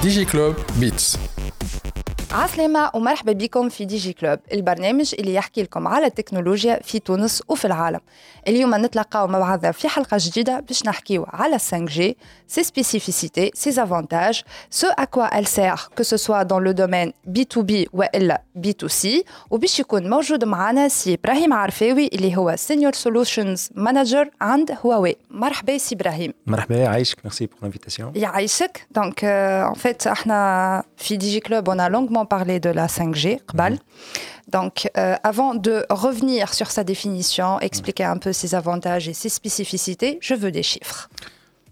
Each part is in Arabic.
DigiClub Beats. عسلامة ومرحبا بكم في DigiClub البرنامج اللي يحكي لكم على التكنولوجيا في تونس وفي العالم. اليوم نتلقاو مع بعضنا في حلقة جديدة باش نحكيو على 5G, ses spécificités, ses avantages, ce à quoi elle sert, que ce soit dans le domaine B2B ou B2C وباش يكون موجود معنا سي إبراهيم عرفاوي اللي هو Senior Solutions Manager عند هواوي. مرحبا سي إبراهيم. مرحبا يعيشك merci pour l'invitation. يعيشك. donc en fait إحنا في Digiclub on a longuement parlé de la 5G قبل Donc, euh, avant de revenir sur sa définition, expliquer un peu ses avantages et ses spécificités, je veux des chiffres.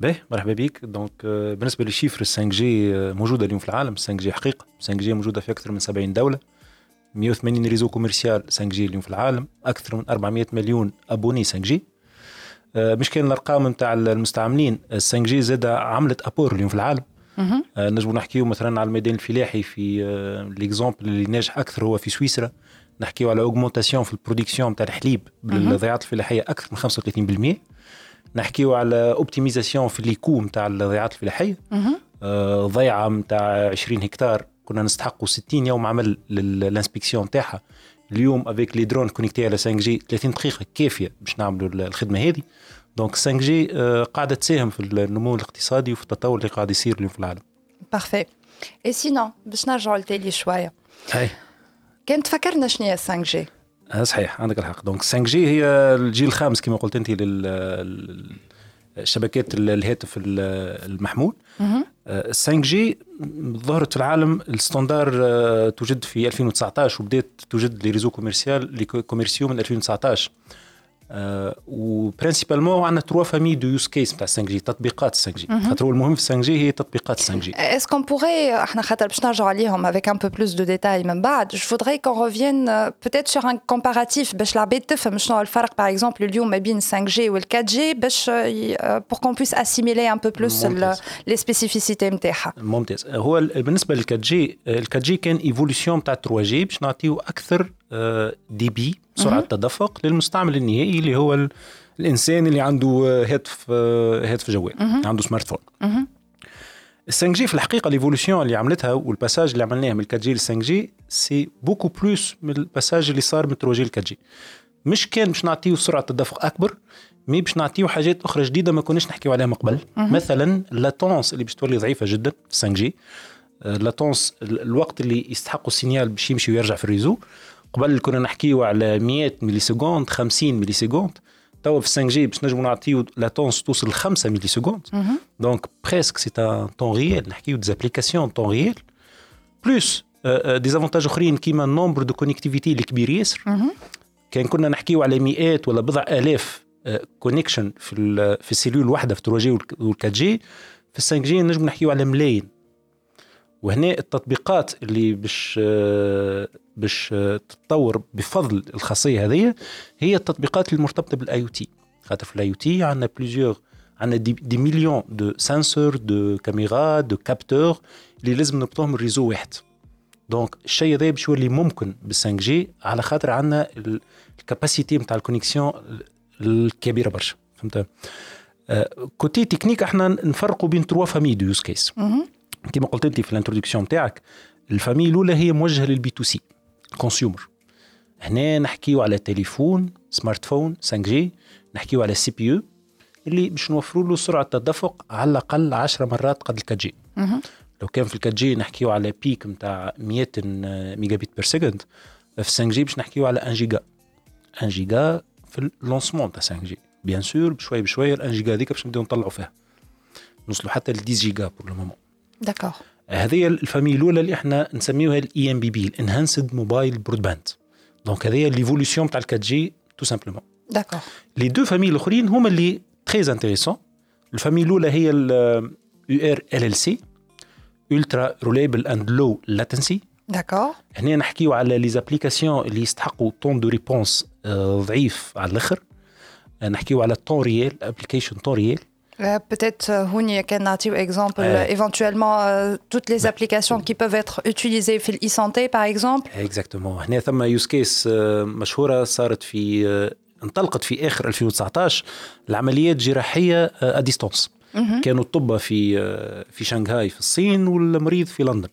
باهي مرحبا بك donc بالنسبة لل chiffres 5G موجوده اليوم في العالم. 5 جي حقيقة. 5 جي موجودة في أكثر من 70 دولة. 180 réseau commercial 5G اليوم في العالم. أكثر من 400 مليون abonnés 5G مش كان الأرقام نتاع المستعملين. 5G زادة عملت apport اليوم في العالم. آه، نجمو نحكيو مثلا على الميدان الفلاحي في l'exemple آه، اللي ناجح أكثر هو في سويسرا. نحكيو على augmentation في ال production نتاع الحليب بالضيعات الفلاحية أكثر من 35% نحكيو على optimisation في les coûts نتاع الضيعات الفلاحية. آه، ضيعة نتاع 20 هكتار كنا نستحقوا 60 يوم عمل لل inspection نتاعها اليوم avec les drones connectés على 5G 30 دقيقة كافية باش نعملوا الخدمة هذه. donc 5G قاعدة تساهم في النمو الاقتصادي وفي التطور اللي قاعد يصير اليوم في العالم. parfait et sinon باش نرجعوا لتالي شوية. هاي. كان تفكرنا شنو هي 5 جي صحيح عندك الحق. donc 5G هي الجيل الخامس كما قلت أنت لل شبكات الهاتف المحمول. 5G ظهرت في العالم ال standard توجد في 2019 وبدات توجد les réseaux commercial les commerciaux من 2019 و principalement عندنا trois familles de use cases نتاع 5 جي تطبيقات 5 جي خاطر المهم في 5 جي هي تطبيقات 5 جي est-ce que pourrait إحنا خاطر باش نرجعوا عليهم avec un peu plus de détails من بعد je voudrais qu'on revienne peut-être sur un comparatif باش العباد تفهم شنو الفرق par exemple اليوم ما بين 5 جي وال 4 جي باش pour qu'on puisse assimiler un peu plus les spécificités نتاعها ممتاز. هو بالنسبة لل 4 جي ال 4 جي كان évolution نتاع 3G باش نعطيو أكثر débit سرعة تدفق للمستعمل النهائي اللي هو الإنسان اللي عنده هاتف هاتف جوال عنده smartphone. ال 5G في الحقيقة l'évolution اللي عملتها وال passage اللي عملناه من 4G ل 5G c'est beaucoup plus من ال passage اللي صار من 3 جي ل 4 جي مش كان باش نعطيو سرعة تدفق أكبر mais باش نعطيو حاجات أخرى جديدة ما كناش نحكيو عليها من قبل. مثلا ال latence اللي باش تولي ضعيفة جدا في 5G ال latence الوقت اللي يستحقوا ال signal باش يمشي ويرجع في ال réseau. قبل كنا نحكيو على 100 millisecondes 50 millisecondes توا في 5G باش نجمو نعطيو latence توصل ل 5 millisecondes donc presque c'est un temps réel نحكيو des applications temps réel plus des avantages أخرين كيما ال nombre de connectivité اللي كبير ياسر كان كنا نحكيو على مئات ولا بضع آلاف connections في في ال cellule الواحده في 3 جي وال 4 جي في 5 جي نجم نحكيو على ملايين. وهنا التطبيقات اللي باش باش تتطور بفضل الخاصية هذه هي التطبيقات المرتبطة بال IoT خاطر في ال IoT عندنا plusieurs عندنا des, des millions de senseurs de caméras de capteurs اللي لازم نربطوهم ال réseau واحد. donc الشيء هذا باش يولي ممكن بال 5G على خاطر عندنا ال capacité نتاع ال connexion الكبيرة برشا. فهمت؟ côté technique إحنا نفرقوا بين trois familles de use cases كما قلت انت في ال introduction نتاعك ال famille الأولى هي موجهة لل B2C consumer هنا نحكيو على تليفون smartphone 5G نحكيو على CPE اللي باش نوفروا له سرعة تدفق على الأقل 10 مرات قد ال 4G لو كان في ال 4G نحكيو على pic نتاع 100 megabit per second في 5G باش نحكيو على 1 جيجا. 1 جيجا في ال lancement تاع 5G bien sûr بشوي بشوي ال 1 جيجا هذيك باش نبداو نطلعوا فيها. نوصلوا حتى ل 10 giga pour le moment d'accord هذه ال famille الأولى اللي إحنا نسميوها ال eMBB ال enhanced mobile broadband donc هذه l'évolution تاع ال 4G tout simplement d'accord les deux familles الأخرين هما اللي très intéressantes ال famille الأولى هي ال URLLC ultra reliable and low latency d'accord هنا نحكيو على les applications اللي يستحقوا temps de réponse ضعيف على الآخر. نحكيو على temps réel application temps réel peut-être euh, هوني كي نعطي, exemple, euh, éventuellement euh, toutes les applications qui peuvent être utilisées في e-santé par exemple. Exactement. هنا ثم use case مشهورة صارت في انطلقت في آخر 2019 العمليات الجراحية à distance. كانوا الطبة في آه، في شنغهاي في الصين والمريض في لندن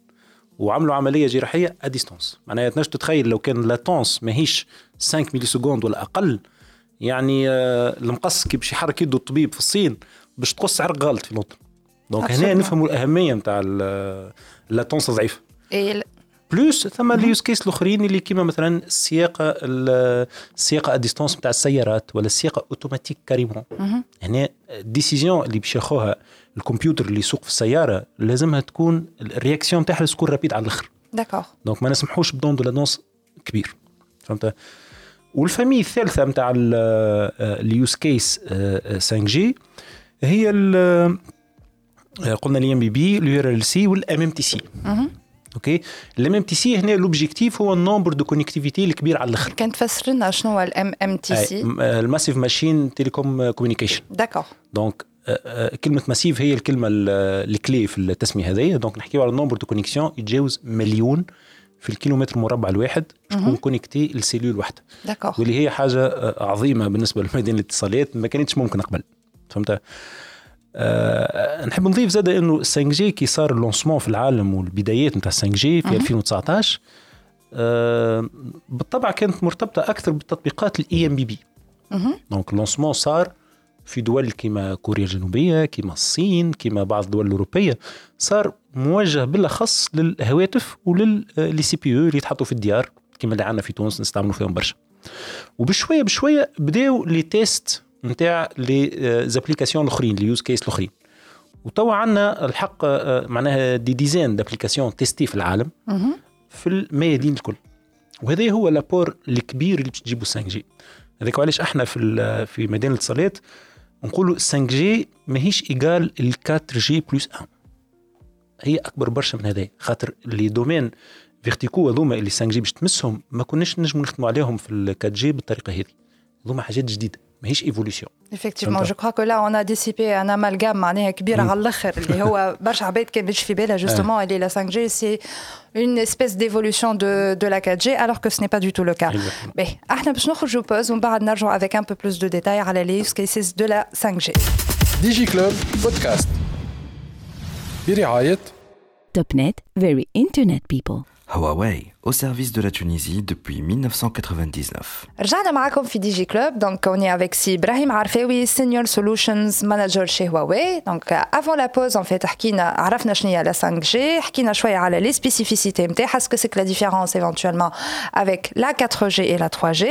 وعملوا عملية جراحية à distance معناها تنجم تتخيل لو كان latence ماهيش 5 millisecondes ولا أقل يعني آه، المقص كي باش يحرك يده الطبيب في الصين باش تقص عرق غلط في لندن donc هنا نفهموا الأهمية نتاع ال latence ضعيفه et plus ثم ال use cases الأخرين اللي كيما مثلا السياقه السياقه à distance نتاع السيارات ولا السياقه automatique carrément هنا ال décision اللي باش ياخوها الكمبيوتر اللي يسوق في السيارة لازمها تكون ال réaction تاعها تكون rapide على الآخر. d'accord donc ما نسمحوش بدون de latence كبير. فهمت؟ وال famille الثالثة نتاع ال use cases 5G هي قلنا ال eMBB ال URLLC وال mMTC. OK؟ ال mMTC هنا l'objectif هو ال nombre de connectivités الكبير على الأخر. كان تفسر لنا شنو هو ال mMTC؟ ال massive machine telecom communication d'accord. Donc كلمة massive هي الكلمة الكلي في التسمية هذه. donc نحكيو على ال nombre de connexions يتجاوز مليون في الكيلومتر مربع الواحد تكون connectés ال cellule واحدة. d'accord. واللي هي حاجة عظيمة بالنسبة لميدان الاتصالات ما كانتش ممكن قبل. فهمت؟ أه نحب نضيف زاد إنه 5G كي صار ال lancement في العالم والبدايات نتاع 5G في 2019 أه بالطبع كانت مرتبطة أكثر بالتطبيقات ال eMBB donc ال lancement صار في دول كما كوريا الجنوبية كما الصين كما بعض الدول الأوروبية صار موجه بالأخص للهواتف ول les CPE اللي يتحطوا في الديار كما اللي عندنا في تونس نستعملوا فيهم برشا. وبشوية بشوية بداوا les tests نتاع les applications الأخرين les use cases الأخرين. وتوا عندنا الحق معناها des dizaines d'applications testées في العالم في الميادين الكل. وهذا هو l'apport الكبير اللي باش تجيبوا 5G هذاك علاش إحنا في في ميدان الاتصالات نقولوا 5G ماهيش égale ال 4G plus 1 هي أكبر برشا من هذا خاطر les domaines verticaux هذوما اللي 5G باش تمسهم ما كناش نجموا نخدموا عليهم في ال 4G بالطريقة هذه. هذوما حاجات جديدة. ماهيش évolution effectivement je crois que là on a dissipé un amalgame معناها كبيره على الآخر اللي هو برشا عباد كان مش في بالها justement اللي la 5G c'est une espèce d'évolution de, de la 4G alors que ce n'est pas du tout le cas. Mais إحنا باش نخرجوا pause ومن بعد نرجعوا avec un peu plus de détails على les use cases de la 5G. Digiclub Podcast برعاية Top Net, very internet people. Huawei, au service de la Tunisie depuis 1999. رجعنا معاكم في دي جي كلوب دونك اوني افيك سي ابراهيم عرفاوي سينيور سولوشنز مانجر chez هواوي دونك افون لا بوز ان فيت حكينا عرفنا شنو هي لا 5 جي حكينا شويه على لي سبيسيفيسيتي نتاعها سكو سيك لا ديفيرونس éventuellement avec la 4G et la 3G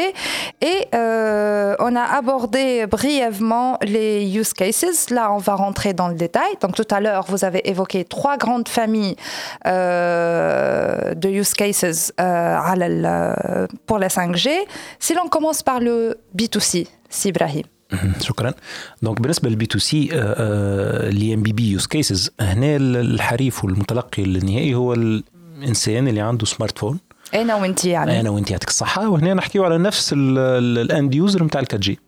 et euh, on a abordé brièvement les use cases là on va rentrer dans le détail donc tout à l'heure vous avez évoqué trois grandes familles euh, de use cases euh, على ال- pour la 5G. Si l'on commence par le B2C, si Ibrahim. شكرا. Donc بالنسبة لل B2C ال eMBB use cases هنا الحريف والمتلقي النهائي هو الإنسان اللي عنده smartphone أنا وأنت يعني. أنا وأنت يعطيك الصحة. وهنا نحكيو على نفس ال end user نتاع ال 4G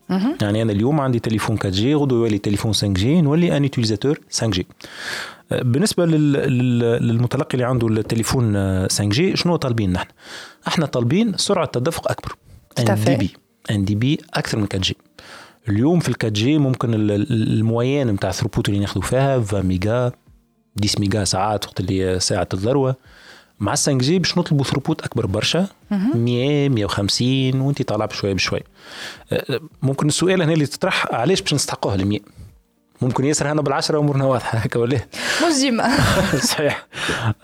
يعني أنا اليوم عندي تليفون 4G غدوة يولي تليفون 5G نولي un utilisateur 5G بالنسبة لل- لل- للمتلقي اللي عنده التليفون 5G شنو طالبين نحن؟ إحنا طالبين سرعة تدفق أكبر. un débit un débit أكثر من 4G اليوم في ال 4G ممكن ال- ال- ال moyenne نتاع ال throughput اللي ناخذوا فيها 20 ميجا 10 ميجا ساعات وقت اللي ساعة الذروة. مع ال 5G باش نطلبوا throughput أكبر برشا. 100 150 وانت طالع بشوية بشوية. أه، ممكن السؤال هنا اللي تطرح علاش باش نستحقوها ال 100 ممكن ياسر هنا بالعشرة أمورنا واضحة. هكا ولا ديما صحيح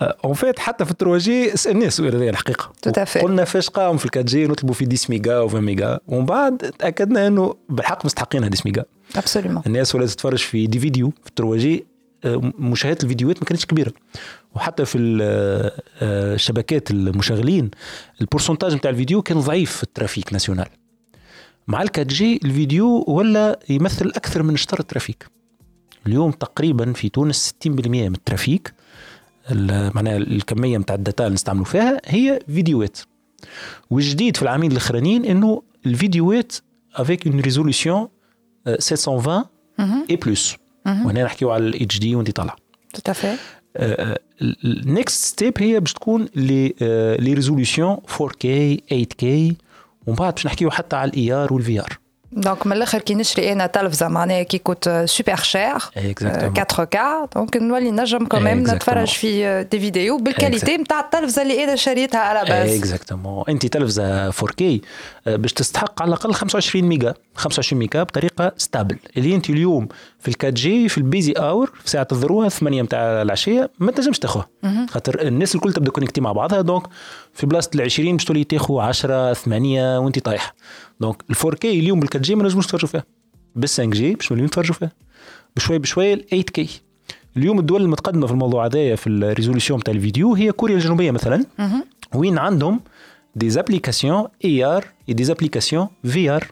en fait حتى في ال trois G سالنا السؤال هذا الحقيقة. قلنا فاش قام في ال quatre G نطلبوا في 10 ميجا و20 ميجا ومن بعد تأكدنا إنه بالحق مستحقينها 10 ميجا absolument الناس ولا تتفرج في des vidéos في ال trois G آه، مشاهدة الفيديوهات ما كانتش كبيرة. وحتى في آه، الشبكات المشغلين ال pourcentage نتاع الفيديو كان ضعيف في ال trafic national. مع ال quatre G الفيديو ولا يمثل أكثر من شطر ال trafic. اليوم تقريبا في تونس 60% من ال trafic ال- معناها الكمية نتاع ال data اللي نستعملوا فيها هي فيديوهات. والجديد في العامين الأخرانيين إنه الفيديوهات avec une résolution 720 et plus وهنا نحكيو على ال HD وانت طالع. Fait. ال next step هي باش تكون لي les résolutions 4K 8K ومن بعد باش نحكيو حتى على ال AR وال VR Donc من الآخر كي نشري أنا تلفزه معناها qui coûte super cher Exactement. 4K donc نولي نجم كمان. نتفرج في des vidéos بال qualité نتاع التلفزه اللي أنا شريتها à la base Exactement انت تلفزه 4K آه، باش تستحق على الاقل 25 ميجا. 25 ميجا بطريقة stable اللي انت اليوم في ال quatre G في ال busy hour في ساعة الذروه 8 نتاع العشية ما تنجمش تاخوها خاطر الناس الكل تبدأ connectés مع بعضها. Donc في بلاصة ال 20 باش تولي تاخذ 10 8 وانت طايح donc ال 4K اليوم بال quatre G ما نجموش نتفرجوا فيها بال 5G باش نوليو نتفرجوا فيها بشوي بشوي ال 8K اليوم الدول المتقدمة في الموضوع هذايا في ال résolution تاع الفيديو هي كوريا الجنوبية مثلا. وين عندهم des applications AR et des applications VR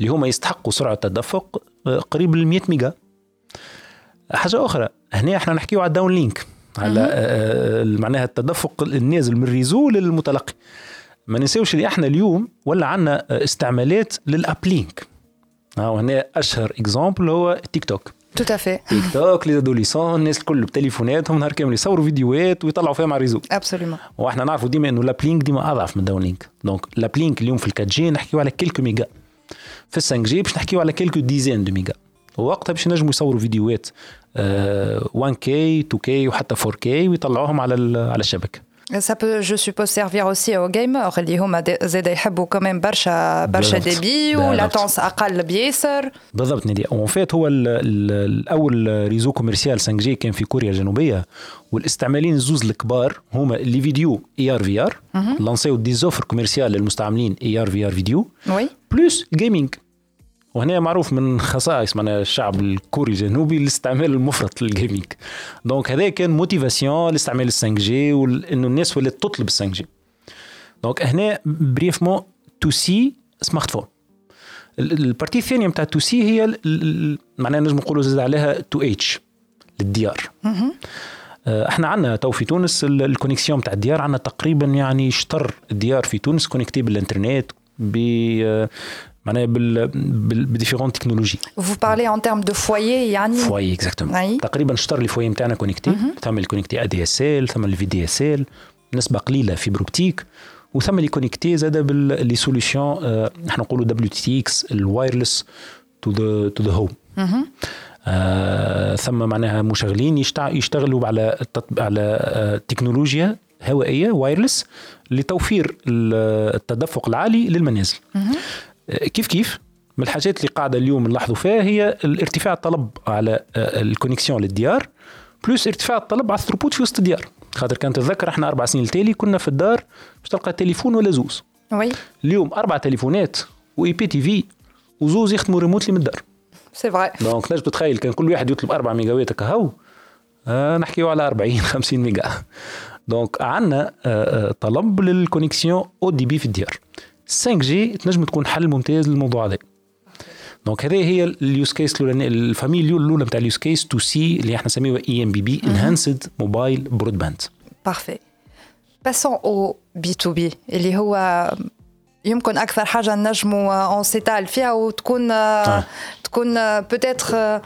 اللي هما يستحقوا سرعة تدفق آه، قريب ل 100 ميجا. حاجة أخرى هنا إحنا نحكيو على ال downlink على آه، آه، معناها التدفق النازل من ال réseau للمتلقي. ما ننساوش اللي إحنا اليوم ولا عندنا استعمالات لل uplink. وهنا أشهر exemple هو تيك توك. تو افي TikTok les adolescents الناس الكل بتليفوناتهم نهار كامل يصوروا فيديوهات ويطلعوا فيها مع ال réseau absolument وإحنا نعرفوا ديما إنه l'uplink ديما أضعف من ال downlink. Donc l'uplink اليوم في ال quatre G نحكيو على quelques mégas. في ال cinq G باش نحكيو على quelques dizaines de mégas. ووقتها باش ينجموا يصوروا فيديوهات آه، 1K 2K وحتى 4K ويطلعوهم على ال- على الشبكة. Ça peut, je suppose, servir aussi aux gamers اللي هما زاد يحبوا كمان برشا برشا. débit. و la latence أقل بياسر بالضبط. نادي en fait هو ال ال الأول réseau commercial 5G كان في كوريا الجنوبية والاستعماليين الزوز الكبار هما les vidéos AR VR لانسيو des offres commerciales للمستعملين AR VR فيديو oui plus gaming وهنا معروف من خصائص معناها الشعب الكوري الجنوبي الاستعمال المفرط لل gaming donc هذا كان motivation لاستعمال ال 5G وانه الناس ولات تطلب ال 5G donc هنا brièvement to C smartphone ال- ال partie الثانية نتاع to C هي معناها نجم نقولوا زاد عليها to H للديار. آه، إحنا عندنا تو في تونس ال- ال connexion نتاع الديار عندنا تقريبا يعني شطر الديار في تونس connectés بالإنترنت ب آه، معناها ب différentes technologies. Vous parlez en termes de foyer يعني foyer exactement. تقريبا شطر les foyers نتاعنا connectés ثم ال connectés ADSL ثم ال VDSL نسبة قليلة fibre optique وثم اللي connectés زاد بال les solutions إحنا نقولوا WTTx ال wireless to the to the home آه ثم معناها مشغلين يشتغلوا على. على آه تكنولوجيا هوائية wireless لتوفير ال- التدفق العالي للمنازل. آه، كيف كيف؟ من الحاجات اللي قاعدة اليوم نلاحظوا فيها هي الارتفاع الطلب على آه، ال connexion للديار plus ارتفاع الطلب على ال throughput في وسط الديار. خاطر كان تتذكر إحنا أربع سنين التالي كنا في الدار باش تلقى تليفون ولا زوز. oui. اليوم أربع تليفونات و IPTV وزوز يخدموا remotely من الدار. c'est vrai donc نجم تتخيل كان كل واحد يطلب 4 ميجاوات كهو آه نحكيو على 40 50 ميجا. donc عندنا آه آه، طلب لل connexion haut débit في الديار. 5G تنجم تكون حل ممتاز للموضوع هذا. donc هذه هي ال use case الأولانية- ال famille الأولى نتاع ال use case to C اللي إحنا نسميوها eMBB enhanced mobile broadband parfait passons au B2B اللي هو يمكن أكثر حاجة نجموا on s'étale فيها وتكون آه. تكون peut-être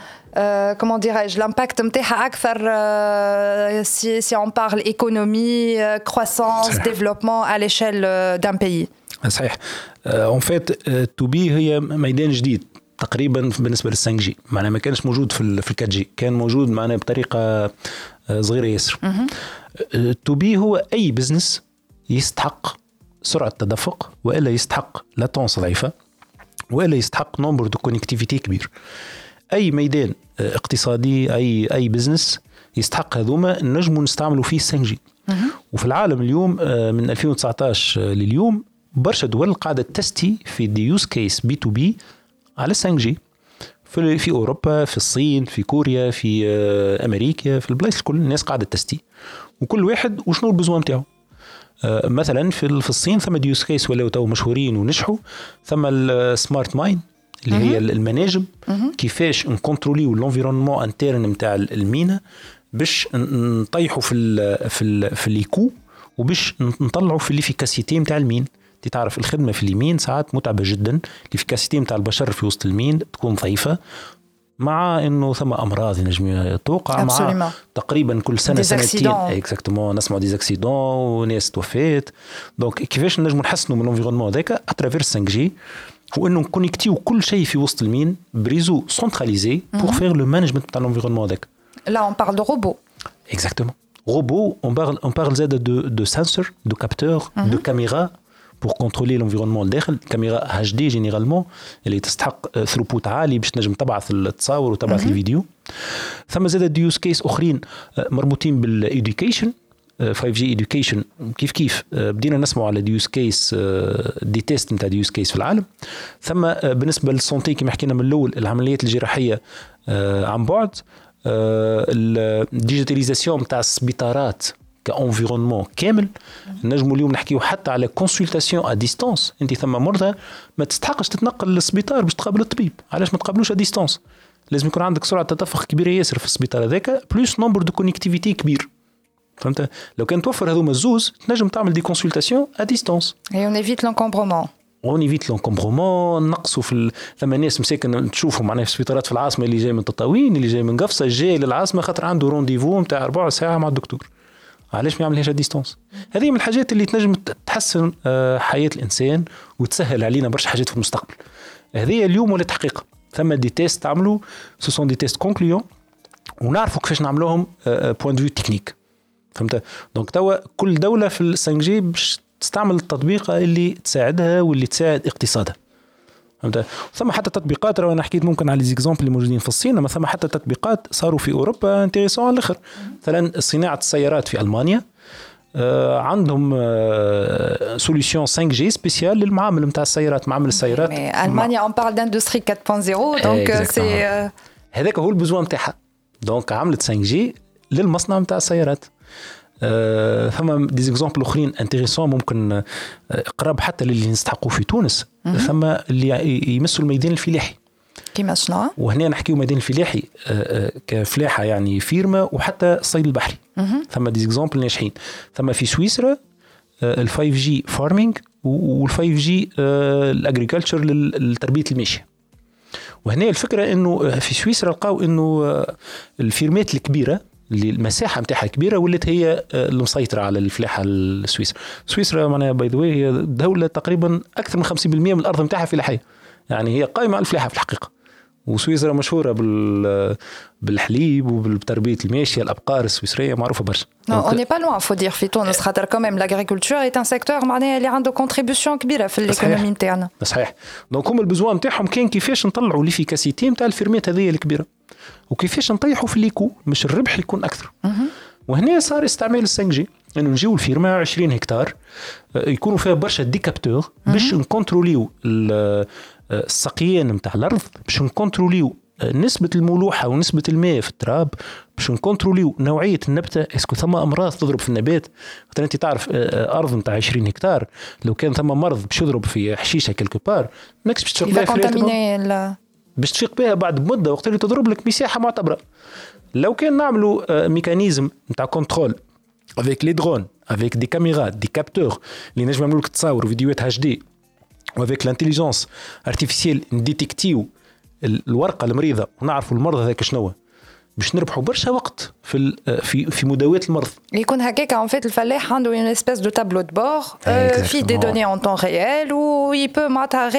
comment dirais-je l'impact نتاعها أكثر c'est c'est on parle économie croissance صحيح. développement على l'échelle d'un pays صحيح. en fait to B هي ميدان جديد تقريبا بالنسبة لل 5G معناها ما كانش موجود في ال في ال 4G كان موجود معناها بطريقة آه، صغيرة ياسر. to B هو أي business يستحق سرعة تدفق وإلا يستحق latence ضعيفة وإلا يستحق nombre de connectivités كبير. أي ميدان آه، اقتصادي أي أي business يستحق هذوما نجموا نستعملوا فيه 5G وفي العالم اليوم آه، من 2019 لليوم برشا دول قاعدة teste في des use case B2B على 5G في في أوروبا في الصين في كوريا في آه، أمريكا في البلايص الكل الناس قاعدة teste. وكل واحد وشنو ال besoin نتاعو آه، مثلا في في الصين ثم des use case ولاو تو مشهورين ونجحوا. ثم ال smart mine اللي هي المناجم. كيفاش نكونتروليو l'environnement interne نتاع ال mine باش نطيحوا في ال في ال في les coûts وباش نطلعوا في ال efficacité نتاع ال mine. انت تعرف الخدمة في ال mine ساعات متعبة جدا. ال efficacité نتاع البشر في وسط ال mine تكون ضعيفة مع إنه ثم أمراض ينجم توقع مع. تقريبا كل سنة سنتين. exactement نسمعوا des accidents وناس توفات donc كيفاش نجموا نحسنوا من ال environnement هذاك؟ à travers 5G هو إنه نكونيكتيو كل شيء في وسط ال mine برizo centralisé pour faire le management تاع l'environnement هذاك. Là, on parle de robots. Exactement. Robot, on parle, on parle de, de, de sensors, de capteurs, de caméras. Pour contrôler l'environnement الداخل كاميرا HD généralement اللي تستحق throughput عالي باش تنجم تبعث التصاور وتبعث الفيديو ثم زاد des use case اخرين مربوطين بال education 5G education. كيف كيف بدينا نسمعوا على des use case des tests نتاع des use case في العالم ثم بالنسبة لل santé كما حكينا من الأول العمليات الجراحيه عن بعد ال digitalisation نتاع السبيطارات ك environnement كامل نجموا اليوم نحكيو حتى على consultation à distance أنت ثم مرضى ما تستحقش تتنقل للسبيطار باش تقابل الطبيب. علاش ما تقابلوش à distance لازم يكون عندك سرعة تدفق كبيرة ياسر في السبيطار هذاك plus nombre de connectivités كبير. فهمت؟ لو كان توفر هذوما الزوز تنجم تعمل des consultations à distance Et on évite l'encombrement. on évite l'encombrement نقصوا في. ثم ناس مساكن تشوفهم معناها في السبيطارات في العاصمة اللي جاي من تطاوين اللي جاي من قفصة جاي للعاصمة خاطر عنده rendez-vous نتاع ربع ساعة مع الدكتور. علاش ما يعملهاش distance؟ هذه من الحاجات اللي تنجم تحسن آه، حياة الإنسان وتسهل علينا برشا حاجات في المستقبل. هذه اليوم ولا تحقيق. ثم des tests تعملوا ce sont des tests concluants ونعرفوا كيفاش نعملوهم point de technique فهمت؟ donc توا كل دولة في ال 5G باش تستعمل التطبيقه اللي تساعدها واللي تساعد اقتصادها. فهمت ثم حتى تطبيقات راه أنا حكيت ممكن على les exemples اللي موجودين في الصين أما ثم حتى تطبيقات صاروا في أوروبا intéressants على الآخر مثلا صناعة السيارات في ألمانيا آه عندهم آه solution 5G spéciale للمعامل نتاع السيارات معامل السيارات Allemagne, on parle d'industrie 4.0, donc euh, Exactement. c'est. euh, هذاك هو ال besoin نتاعها donc عملت 5G للمصنع نتاع السيارات آه ثم des exemples أخرين intéressants ممكن آه، قراب حتى للي نستحقوا في تونس. ثم اللي يمسوا الميدان الفلاحي. كيما شنو؟ وهنا نحكيو ميدان الفلاحي آه، آه، كفلاحة يعني فيرما وحتى الصيد البحري. ثم des exemples ناجحين. ثم في سويسرا ال 5G farming وال 5G الـ agriculture لتربية الماشية. وهنا الفكرة إنه في سويسرا لقاو إنه آه، الفيرمات الكبيرة اللي المساحه نتاعها كبيرة ولات هي آه، المسيطرة على الفلاحة السويسرا سويسرا معناها by the way هي دولة تقريبا أكثر من 50% من الأرض نتاعها فلاحية. يعني هي قائمة على الفلاحة في الحقيقة. وسويسرا مشهورة بال بالحليب وبتربيه الماشية الأبقار السويسرية معروفة برشا. N'est pas loin, faut dire في تونس خاطر même l'agriculture est un secteur معناها اللي عنده contribution كبيره في ال économie نتاعنا. صحيح donc هم ال besoin نتاعهم كان كيفاش نطلعوا l'efficacité نتاع الفيرمات هذه الكبيرة. وكيفاش نطيحوا في les coûts باش الربح يكون أكثر. وهنا صار استعمال ال 5G إنه نجيو الفيرما 20 هكتار آه، يكونوا فيها برشا des capteurs باش نكونتروليو السقيان نتاع الأرض باش نكونتروليو نسبة الملوحة ونسبة الماء في التراب باش نكونتروليو نوعية النبتة. est-ce que ثم أمراض تضرب في النبات؟ مثلا أنت تعرف آه، آه، أرض نتاع 20 هكتار. لو كان ثم مرض باش يضرب في حشيشة quelque part ماكش باش تفيق بها باش تفيق بها بعد بمده وقت اللي تضرب لك مساحة معتبرة. لو كان نعملوا آه، mécanisme نتاع contrôle avec les drones avec des caméras des capteurs اللي نجم يعملوا لك تصاور فيديوهات HD و avec l'intelligence artificielle نديتكتيو ال- الورقة المريضة ونعرفوا المرض هذاك شنو. باش نربحوا برشا وقت في في في مداواه المرض يكون هكاك en fait الفلاح عنده de tableau de bord euh, فيه des Exactement. données en temps réel و peut معناتها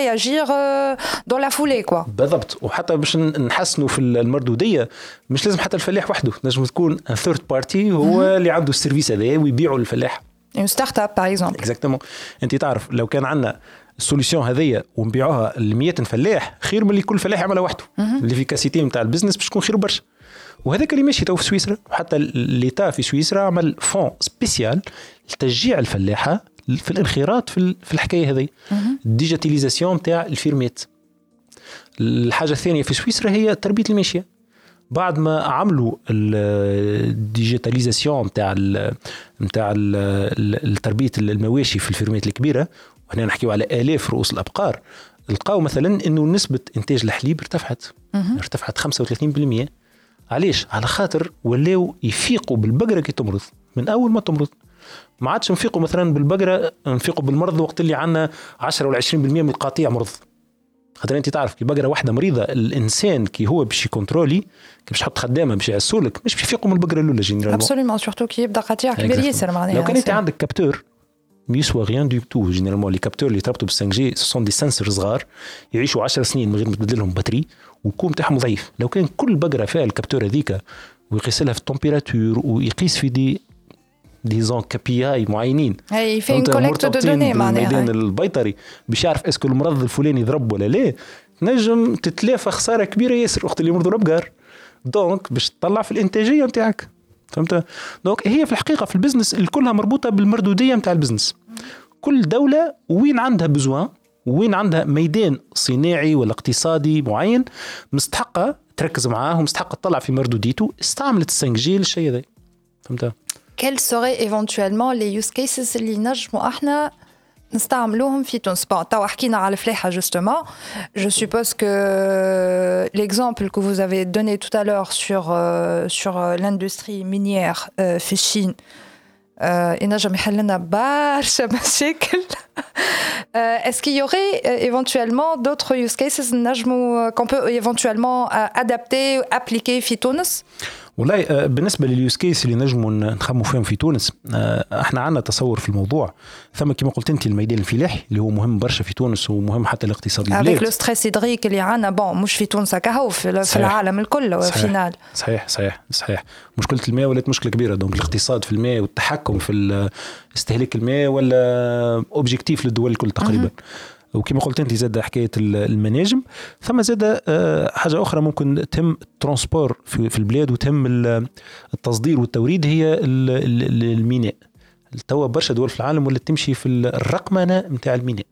euh, dans la foulée quoi. بالضبط وحتى باش نحسنوا في المردودية مش لازم حتى الفلاح وحده نجم تكون third party هو اللي عنده ال service هذا ويبيعوا للفلاح Une start-up par exemple. exactement أنت تعرف لو كان عندنا ال solution هذيا ونبيعوها ل 100 فلاح خير من اللي كل فلاح يعملها وحده. l'efficacité نتاع ال business باش تكون خير برشا. وهذاك اللي ماشي تو في سويسرا وحتى l'État في سويسرا عمل fonds spécial لتشجيع الفلاحة في الانخراط في في الحكاية هذه la digitalisation نتاع الفيرمات الحاجة الثانية في سويسرا هي تربية الماشية. بعد ما عملوا la digitalisation نتاع ال نتاع ال- تربية المواشي في الفيرمات الكبيرة وهنا نحكيو على آلاف رؤوس الأبقار. لقاو مثلا إنه نسبة إنتاج الحليب ارتفعت. ارتفعت 35% علاش؟ على خاطر ولاو يفيقوا بالبقرة كي تمرض. من أول ما تمرض. ما عادش نفيقوا مثلا بالبقرة نفيقوا بالمرض وقت اللي عندنا 10 ولا 20% من القطيع مرض. خاطر أنت تعرف كي بقرة واحدة مريضة الإنسان كي هو باش يكونترولي كي باش يحط خدامة باش يعسولك مش باش يفيقوا من البقرة الأولى جينيرالمون Absolument. Surtout كي يبدأ قطيع كبير. ياسر معناها. لو كان أنت عندك capteur يسوى rien du tout généralement les capteurs اللي يتربطوا بال 5G sont des senseurs صغار يعيشوا 10 سنين من غير ما تبدل لهم batterie وال coût نتاعهم ضعيف لو كان كل بقره فيها ال capteur هذيك ويقيس لها في ال température ويقيس في des des zones KPI معينين هي في collecte de données معناها البيطري باش يعرف est-ce que المرض الفلاني يضرب ولا لا نجم تتلافى خساره كبيره ياسر وقت اللي يمرضوا الابقار donc باش تطلع في الانتاجيه نتاعك فهمت؟ donc هي في الحقيقة في ال business كلها مربوطة بالمردودية نتاع ال business. كل دولة وين عندها besoin؟ وين عندها ميدان صناعي ولا اقتصادي معين مستحقة تركز معاه ومستحقة تطلع في مردوديته؟ استعملت 5G للشيء هذا. فهمت؟ Quels seraient éventuellement les use cases اللي نجموا إحنا نستعملوهم في تونس بون توا حكينا على الفلاحه justement je suppose que l'exemple que vous avez donné tout à l'heure sur euh, sur l'industrie minière euh, في الصين euh, ينجم يحل لنا برشا مشاكل Euh, Est-ce qu'il y aurait euh, éventuellement d'autres use cases نجموا qu'on peut éventuellement euh, adapter, appliquer في تونس والله آه، بالنسبة لل use cases اللي نجموا نخموا فيهم في تونس آه، إحنا عندنا تصور في الموضوع. ثم كما قلت انت الميدان الفلاحي اللي هو مهم برشا في تونس ومهم حتى لاقتصاد avec البلاد le stress hydrique اللي عندنا bon مش في تونس كهو في, في. العالم الكل صحيح. final صحيح صحيح صحيح. مشكلة الماء ولات مشكلة كبيرة donc الاقتصاد في الماء والتحكم في استهلاك الماء ولا objectif للدول الكل تقريبا. وكما قلت أنت زاد حكاية ال- المناجم. ثم زاد آه، حاجة أخرى ممكن تهم ال transport في البلاد وتهم ال- التصدير والتوريد هي ال- ال- الميناء. توا برشا دول في العالم ولات تمشي في الرقمنة نتاع الميناء.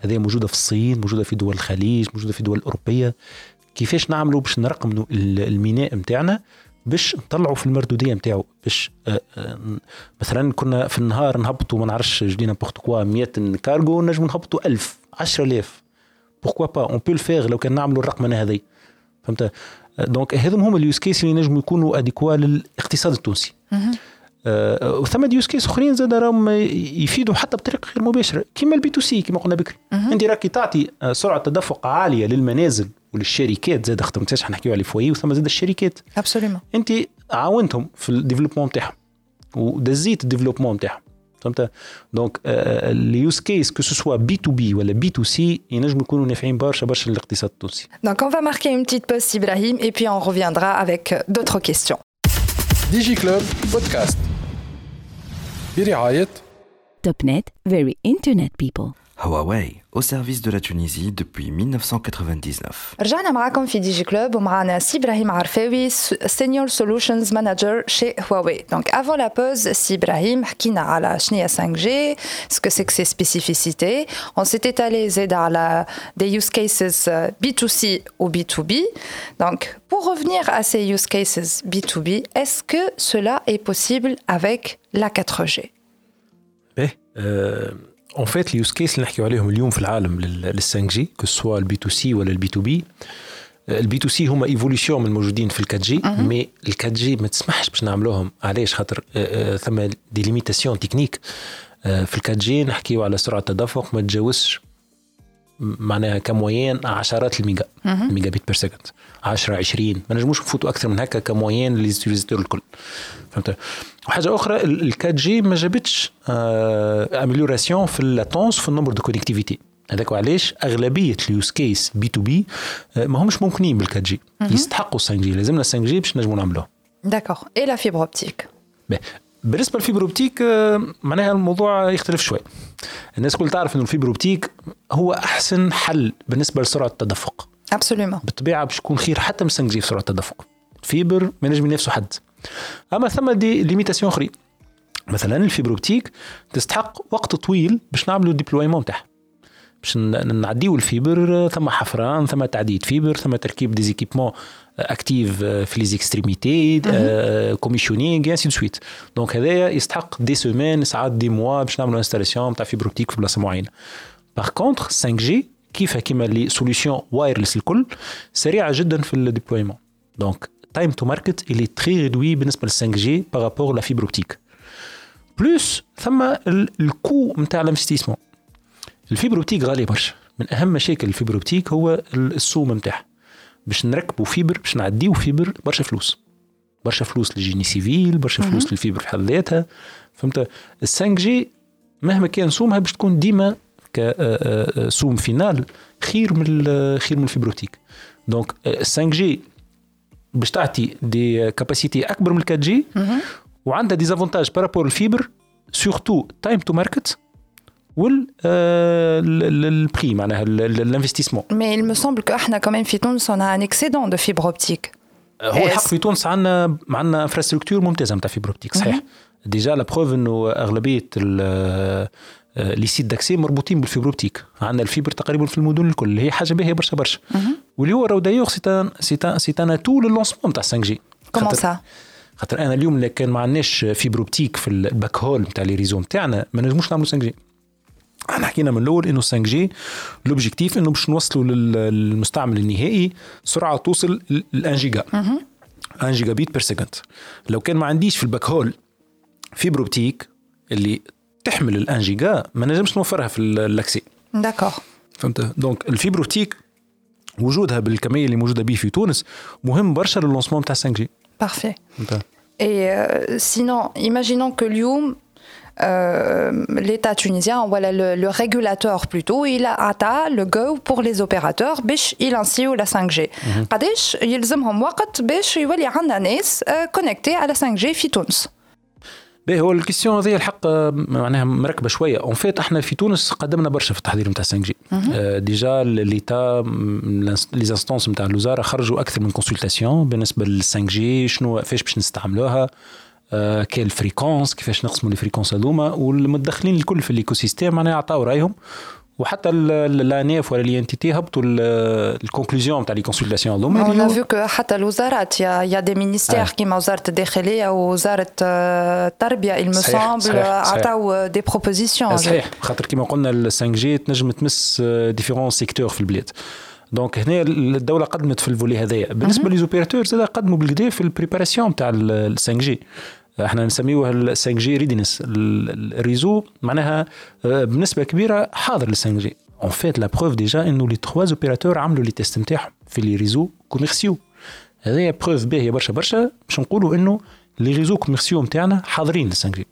هذه موجودة في الصين موجودة في دول الخليج موجودة في دول اوروبيه كيفاش نعملوا باش نرقموا ال- الميناء نتاعنا باش نطلعوا في المردودية نتاعو باش آه، آه، مثلا كنا في النهار نهبطوا ما نعرفش je dis n'importe quoi 100 كارغو نجموا نهبطوا 1000 10000 pourquoi pas on peut le faire لو كان نعملوا الرقمنه هذه فهمت؟ donc هذم هما ال use cases اللي نجموا يكونوا adéquats للاقتصاد التونسي. آه، وثم use cases أخرين زاد راهم يفيدوا حتى بطريقة غير مباشرة. كيما ال B2C كيما قلنا بكري. انت راكي تعطي آه، سرعة تدفق عالية للمنازل وللشركات زاد خاطر ما تنساش حنحكيو على ال foyer وثم زاد الشركات. absolument انت عاونتهم في ال développement نتاعهم. ودزيت الديفلوبمون نتاعهم. دونك اليوز كيس كو سوا بي تو بي ولا بي تو سي ينجموا يكونوا نافعين برشا برشا للاقتصاد التونسي Donc on va marquer une petite pause Ibrahim et puis on reviendra avec d'autres questions. ديجي كلوب بودكاست برعاية Topnet, very internet people. Huawei, au service de la Tunisie depuis 1999. رجعنا معاكم في دي جي كلوب ومعنا سي إبراهيم عرفاوي Senior Solutions Manager chez Huawei donc avant la pause سي إبراهيم حكينا على شنو هي 5G ce que c'est que ses spécificités on s'est étalé زاد على des use cases B2C ou B2B donc pour revenir à ces use cases B2B est-ce que cela est possible avec la 4G باهي en fait ال use cases اللي نحكيو عليهم اليوم في العالم لل 5 جي كو سوا البي تو سي ولا ال B2B ال B to C هما évolution من الموجودين في ال quatre G mais ال quatre G ما تسمحش باش نعملوهم. علاش؟ خاطر آه، آه، ثم des limitations techniques آه، في ال quatre G نحكيو على سرعة تدفق ما تجاوزش معناها ك moyenne عشرات ال méga ال megabit per second 10 20 ما نجموش نفوتوا أكثر من هكا ك moyenne لل utilisateurs الكل. فهمت؟ وحاجة أخرى ال 4 G ما جابتش amélioration في ال latence في ال nombre de connectivité هذاك وعلاش أغلبية ال use cases B to B ما همش ممكنين بال 4 G يستحقوا 5 G لازمنا 5 G باش نجموا نعملوه. Et la fibre optique باهي. بالنسبة لل fibre optique آه، معناها الموضوع يختلف شوي. الناس كل تعرف إنه ال fibre optique هو أحسن حل بالنسبة لسرعة التدفق. Absolument. بالطبيعة باش يكون خير حتى من 5 G في سرعة التدفق. fibre ما ينجم ينافسوا حد. أما ثم des limitations أخرين. مثلا ال fibre optique تستحق وقت طويل باش نعملوا ال déploiement تاعها باش نعديو ال fibre ثم حفران ثم تعديد fibre ثم تركيب des équipements actifs في les extrémités commissioning ainsi de suite donc هذايا يستحق des semaines ساعات des mois باش نعملوا installation تاع fibre optique في بلاصة معينة. par contre 5 G كيفها كيما les solutions wireless الكل سريعة جدا في ال déploiement donc time to market il est très réduit بالنسبة ل 5 G par rapport la fibre optique plus ثم ال- ال coût نتاع ال investissement ال fibre optique غالي برشا. من أهم مشاكل ال fibre optique هو ال- السوم نتاعها باش نركبوا fibre باش نعديو fibre برشا فلوس. برشا فلوس لل génie civil برشا فلوس لل fibre في حد ذاتها. فهمت؟ ال 5 G مهما كان سومها باش تكون ديما كسوم final خير من خير من ال fibre optique. donc 5 G باش تعطي des capacités أكبر من 4 G وعندها des avantages par rapport ال fibre surtout time to market وال ال prix معناها ال investissement Mais il me semble qu' إحنا quand même في تونس on a un excédent de fibre optique. هو الحق في تونس عندنا عندنا infrastructure ممتازة نتاع fibre optique صحيح؟ déjà la preuve إنه أغلبية ال- les sites d'accès مربوطين بال fibre optique عندنا ال fibre تقريبا في المدن الكل هي حاجة باهية برشا برشا. واللي هو راهو d'ailleurs c'est un c'est un atout لل lancement نتاع 5 G Comment ça؟ خاطر أنا اليوم اللي كان ما عندناش fibre optique في ال backhaul نتاع les réseaux نتاعنا ما نجموش نعملوا 5 G إحنا حكينا من الأول إنه 5 G l'objectif إنه باش نوصلوا لل- للمستعمل النهائي سرعة توصل ل 1 جيجا. 1 gigabit per second لو كان ما عنديش في ال backhaul fibre optique اللي تحمل ال 1 جيجا ما نجمش نوفرها في ال- ال accès D'accord. فهمت؟ donc ال fibre optique وجودها بالكمية اللي موجودة به في تونس مهم برشا لل lancement نتاع 5 G. فهمت؟ Et euh, sinon, imaginons que اليوم, l'État tunisien, voilà le, le régulateur plutôt, il a atteint le go pour les opérateurs. باش يلانسيو la 5G. قداش يلزمهم وقت باش يولي عندنا ناس connectés على 5G في تونس؟ باهي هو ال question هذه الحق معناها مركبه شوية en fait إحنا في تونس قدمنا برشا في التحضير نتاع 5 G déjà l'État les instances نتاع الوزاره خرجوا أكثر من consultation بالنسبة لل 5 G شنو كيفاش باش نستعملوها آه، كيف ال fréquences كيفاش نقسموا ال fréquences هذوما والمتدخلين الكل في ال écosystème معناها عطاو رأيهم. وحتى ال ANF ولا ال INT هبطوا ال conclusions نتاع les consultations هذوما. Vu que حتى الوزارات a des ministères آه. كيما وزارة الداخلية ووزارة آه، التربية il me semble. عطاو des propositions. صحيح. خاطر كما قلنا ال 5 G تنجم تمس différents secteurs في البلاد. donc هنا الدولة قدمت في ال volet هذايا. بالنسبة les opérateurs زاد قدموا بالكدا في ال préparation تاع ال 5 G إحنا نسميوها ال 5 G readiness ال réseau معناها آه، بنسبة كبيرة حاضر لل 5 G en fait la preuve déjà إنه les trois opérateurs عملوا les tests نتاعهم في les réseaux commerciaux هذايا preuve باهية برشا برشا. باش نقولوا إنه les réseaux commerciaux نتاعنا حاضرين لل 5 G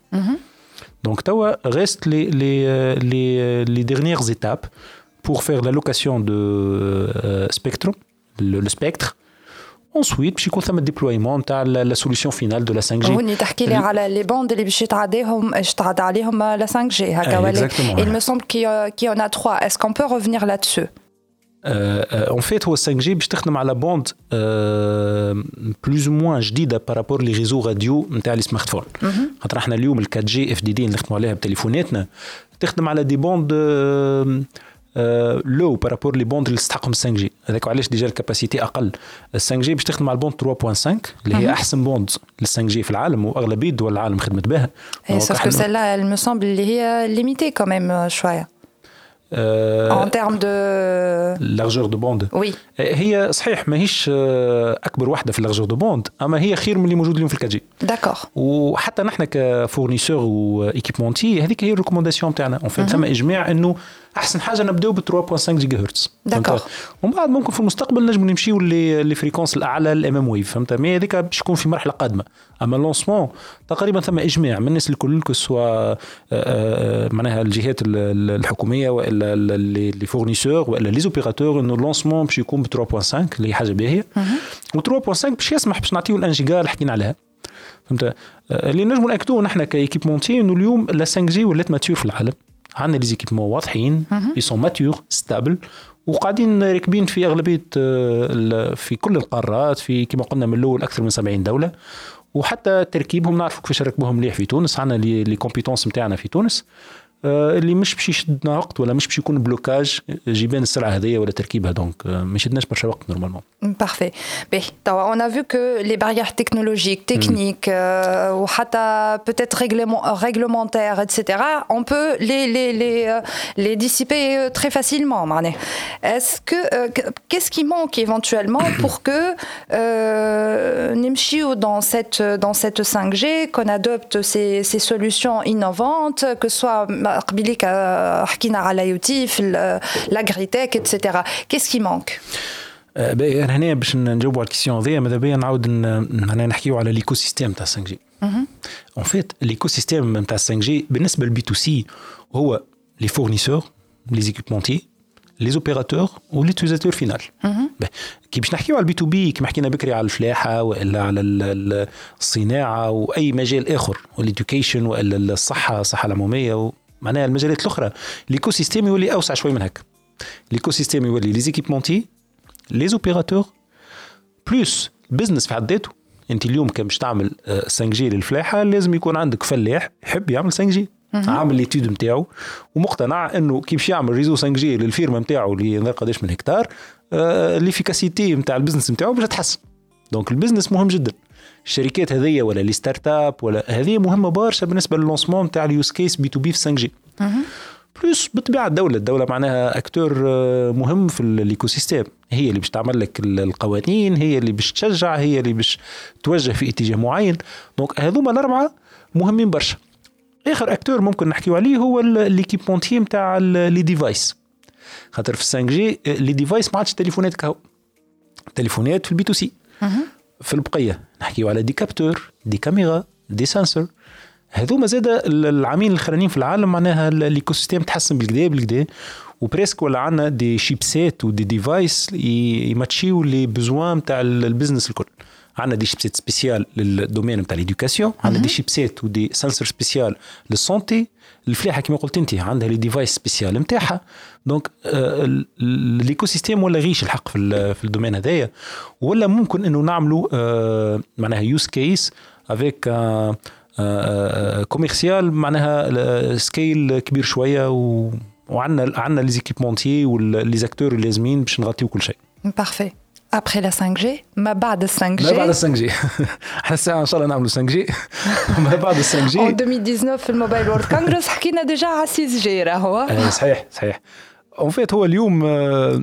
reste les, les, euh, les, euh, les dernières étapes pour faire l'allocation de euh, spectrum, le, le spectre. Ensuite, باش يكون ثم ال déploiement تاع la solution finale de la 5G. هوني تحكي les ال- على les bandes اللي باش يتعداهم باش تعدى عليهم la 5 G هكا آه، ولا exactement. il me semble qu'il y a- qu'il y en a trois. Est-ce qu'on peut revenir là-dessus? en fait هو 5 G باش تخدم على bandes plus ou moins جديده بارابور لي ريزو راديو نتاع لي سمارت فون خاطر إحنا اليوم ال 4 G FDD اللي نخدموا عليها بتليفوناتنا تخدم على des bandes low par rapport les bandes اللي تستحقهم 5 G هذاك علاش déjà ال capacité أقل. ال 5 G باش تخدم على ال bande 3.5 اللي هي أحسن bande لل 5 G في العالم واغلبيه دول العالم خدمت بها. إحنا- celle-là elle me semble اللي هي euh, شوية آه، en termes de largeur de bande oui. هي صحيح ماهيش آه، أكبر واحدة في ال largeur de bande أما هي خير من اللي موجود اليوم في الكاجي d'accord. وحتى نحن ك fournisseur و équipementier هذيك هي ال recommandation تاعنا en fait ثم إجماع إنه أحسن حاجة نبدأو ب 3.5 gigahertz D'accord. ومن بعد ممكن في المستقبل نجم نمشيو les fréquences الأعلى ال mmWave فهمت؟ mais هذيك باش يكون في مرحلة قادمة. أما ال lancement تقريبا ثم إجماع من الناس الكل que ce soit معناها الجهات ال- ال- الحكومية وإلا ال- les fournisseurs وإلا les opérateurs إنه ال lancement باش يكون ب 3.5 اللي هي حاجة باهية. و 3.5 باش يسمح باش نعطيو ال 1 جيجا اللي حكينا عليها. فهمت؟ آه، اللي نجموا نأكدوه نحن ك équipementier إنه اليوم la 5 G ولات mature في العالم. عندنا les équipements واضحين et sont matures stables وقاعدين راكبين في أغلبية آه، ال- في كل القارات في كما قلنا من الأول أكثر من 70 دولة. وحتى تركيبهم نعرفوا كيفاش ركبوهم مليح في تونس عندنا les compétences نتاعنا في تونس. اللي مش باش يشدنا وقت ولا مش باش يكون blocage جيبان السرعه هذيا ولا تركيبها donc آه، ما يشدناش برشا وقت normalement Parfait. Ben, t'as- on a vu que les barrières technologiques, techniques, euh, ou حتى peut-être réglement- euh, réglementaires, etc., on peut les, les, les, euh, les dissiper euh, très facilement. Maintenant. Est-ce que euh, que- qu'est-ce qui manque éventuellement pour que euh, نمشيوا dans cette dans cette 5G qu'on adopte ces, ces solutions innovantes, que ce soit قبيلي حكينا على IoT, في etc. Qu'est-ce qui manque? آه، باهي أنا هنا باش نجاوبوا على ال question هذيا ماذا بيا نعاود معناها نحكيو على l'écosystème تاع 5 G en fait l'écosystème نتاع 5 G بالنسبة لل B to C هو les fournisseurs les équipementiers les opérateurs و l'utilisateur final كي باش نحكيو على ال B to B كيما حكينا بكري على الفلاحة وإلا على ال- ال- الصناعة وأي مجال آخر وال education وإلا الصحة الصحة العمومية معناها المجالات الأخرى. l'écosystème يولي أوسع شوي من هكا. l'écosystème يولي les équipementiers les opérateurs plus ال business في حد ذاته. أنت اليوم كان باش تعمل 5 G للفلاحة لازم يكون عندك فلاح يحب يعمل 5 G عامل l'étude نتاعو ومقتنع إنه كي باش يعمل réseau 5 G للفيرما نتاعو اللي نظر قداش من هكتار آه، l'efficacité نتاع ال business نتاعو باش تتحسن donc ال business مهم جدا. الشركات هذيا ولا les startups ولا هذه مهمة برشا بالنسبة لل lancement نتاع ال use case B to B في 5 G plus بطبيعة الدولة الدولة معناها acteur آه، مهم في ال écosystème هي اللي باش تعمل لك ال- القوانين هي اللي باش تشجع هي اللي باش توجه في اتجاه معين. donc هذوما الأربعة مهمين برشا. آخر acteur ممكن نحكيو عليه هو l'équipementier نتاع les devices خاطر في 5 G les devices ما عادش تليفونات كهو. تليفونات في ال B to C. في البقية. نحكيو على des capteurs des caméras des sensors هذوما زاد العامين الأخرانيين في العالم معناها ال- ال écosystème تحسن بالكدا بالكدا. و presque ولا عندنا des chipsets و des devices يماتشيو les besoins نتاع ال- ال business الكل. عندنا des chipsets spécial لل domaine نتاع l'éducation عندنا des chipsets و des sensors spécial لل santé. الفلاحة كما قلت انت عندها les devices spécial نتاعها donc آه، ال- ال- ال écosystème ولا riche الحق في في ال domaine هذايا. ولا ممكن إنه نعملوا آه، معناها use case avec commercial معناها scale كبير شوية وعندنا عندنا les équipementiers و les acteurs اللازمين باش نغطيو كل شيء. Parfait après la 5 G ما بعد ال 5 ما بعد G 5 G إحنا الساعة ان شاء الله نعملوا 5 G ما بعد 5 En G 2019 في ال Mobile World Congress حكينا déjà على 6 G راهو صحيح صحيح en fait هو اليوم آه،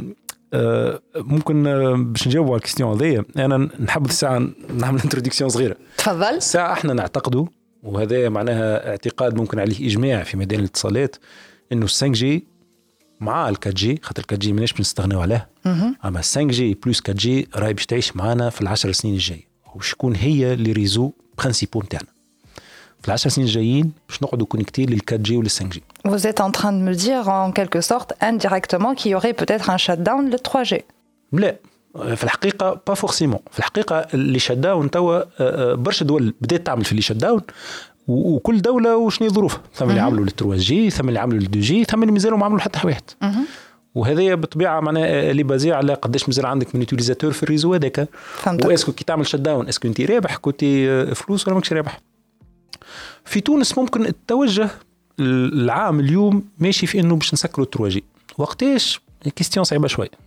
آه، ممكن آه، باش نجاوبوا على ال question هذيا أنا نحب الساعة نعمل introduction صغيرة. تفضل. الساعة إحنا نعتقدوا وهذا معناها اعتقاد ممكن عليه إجماع في ميدان الاتصالات إنه ال 5 G مع ال 4 G خاطر ال 4 G ماناش بنستغناو عليه. أما 5 G plus 4 G راهي باش تعيش معنا في العشر سنين الجايه وشكون هي les réseaux principaux نتاعنا؟ في العشر سنين الجايين باش نقعدوا connectés لل 4 G ولل 5 G. Vous êtes en train de me dire en quelque sorte indirectement qu'il y aurait peut-être un shutdown le 3G. لا. في الحقيقة pas forcément في الحقيقة les shutdown توا آه، آه، برشا دول بدات تعمل في les shutdown وكل دولة وشنو ظروفها ثم اللي عملوا لل 3 G ثم اللي عملوا لل 2 G ثم اللي مازالوا ما عملوا حتى واحد وهذايا بالطبيعه معناها اللي basé على قداش مازال عندك من utilisateurs في ال réseau هذاك. و est-ce que كي تعمل shutdown est-ce que انت رابح؟ كنت فلوس ولا ماكش رابح. في تونس ممكن التوجه العام اليوم ماشي في إنه باش نسكروا 3 G. وقتاش؟ question صعيبة شوية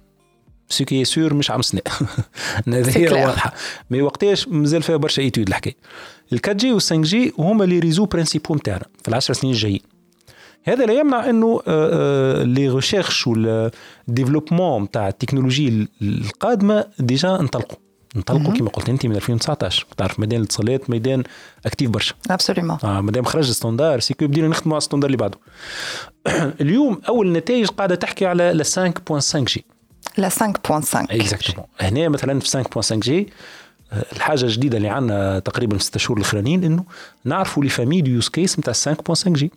ce qui sûr مش عام سنة هذه. واضحه mais وقتاش مازال فيها برشا études الحكاية ال 4 G وال 5 G هما les réseaux principaux نتاعنا في العشر سنين الجايين. هذا لا يمنع إنه les recherches وال développement نتاع التكنولوجي القادمة déjà انطلقوا. انطلقوا كما قلت أنت من 2019 تعرف ميدان الاتصالات ميدان actif برشا. Absolument. آه مادام خرج ال standard c'est que بدينا نخدموا على ال standard اللي بعده. اليوم أول نتائج قاعدة تحكي على la 5.5 G. La 5.5. Exactement هنا مثلا في 5.5 G آه، الحاجة الجديدة اللي عندنا تقريبا في 6 شهور الاخرانيين إنه نعرفوا les familles de use case نتاع 5.5 G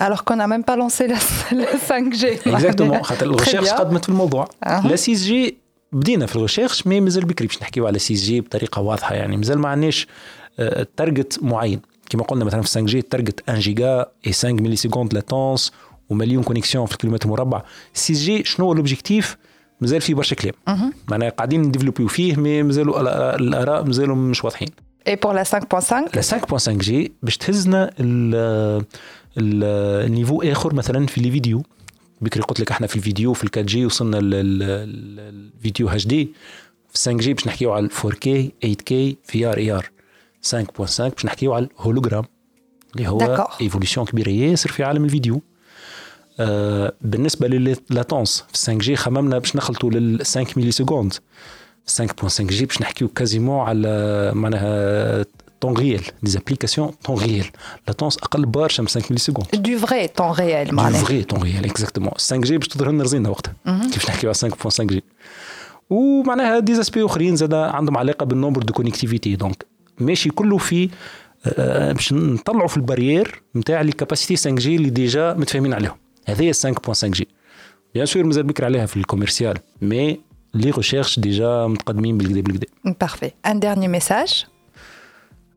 Alors qu'on n'a même pas lancé la, la 5G. Exactement خاطر bien. قدمت في الموضوع أها. la 6 G بدينا في ال recherche mais مازال بكري باش نحكيو على 6 G بطريقة واضحة يعني مازال ما عندناش target معين كما قلنا مثلا في 5 G target 1 giga et 5 millisecondes latence ومليون connexions في الكيلومتر مربع 6G شنو هو ال objectif مازال فيه برشا كلام. معناها قاعدين ن développ يو فيه mais مازالوا الآراء مازالوا مش واضحين. Et pour la 5.5 لا 5.5G باش تهزنا ال- ال- ال niveau آخر مثلا في les vidéos. بكري قلت لك إحنا في الفيديو في ال 4 جي وصلنا للفيديو اتش دي في 5 جي باش نحكيو على 4K 8K VR AR 5.5 باش نحكيو على ال hologramme اللي هو D'accord. évolution كبيرة ياسر في عالم الفيديو. بالنسبة لل latence في 5G خممنا باش نخلطوا لل 5 millisecondes 5.5G باش نحكيو quasiment على معناها temps réel des applications temps réel la latence أقل برشا من 5 millisecondes du vrai temps réel دو معناها. vrai temps réel exactement 5G باش تظهر لنا رزينة وقتها. كيفاش نحكيو على 5.5G. ومعناها des aspects أخرين زاد عندهم علاقة بال nombre de connectivités donc ماشي كله في آه، باش نطلعوا في ال barrières نتاع les capacités 5G اللي déjà متفاهمين عليهم. هذه 5.5G bien sûr مازال بكر عليها في ال commercial mais les recherches déjà متقدمين بالقدا بالقدا parfait un dernier message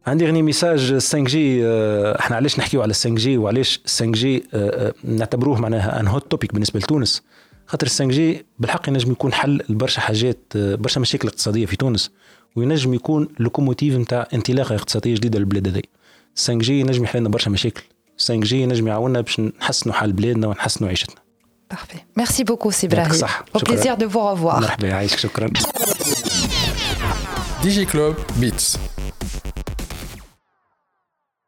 عندي غني message 5G إحنا علاش نحكيو على 5G وعلاش 5G نعتبروه معناها un hot topic بالنسبة لتونس؟ خاطر 5G بالحق ينجم يكون حل لبرشا حاجات آه، برشا مشاكل اقتصادية في تونس وينجم يكون locomotive نتاع انطلاقة اقتصادية جديدة للبلاد هذي. 5G ينجم يحل لنا برشا مشاكل. 5G ينجم يعاوننا باش نحسنوا حال بلادنا ونحسنوا عيشتنا Parfait. Merci beaucoup, سي إبراهيم. صح. Au شكراً. plaisir de vous revoir. مرحبا يعيشك شكرا DigiClub Beats.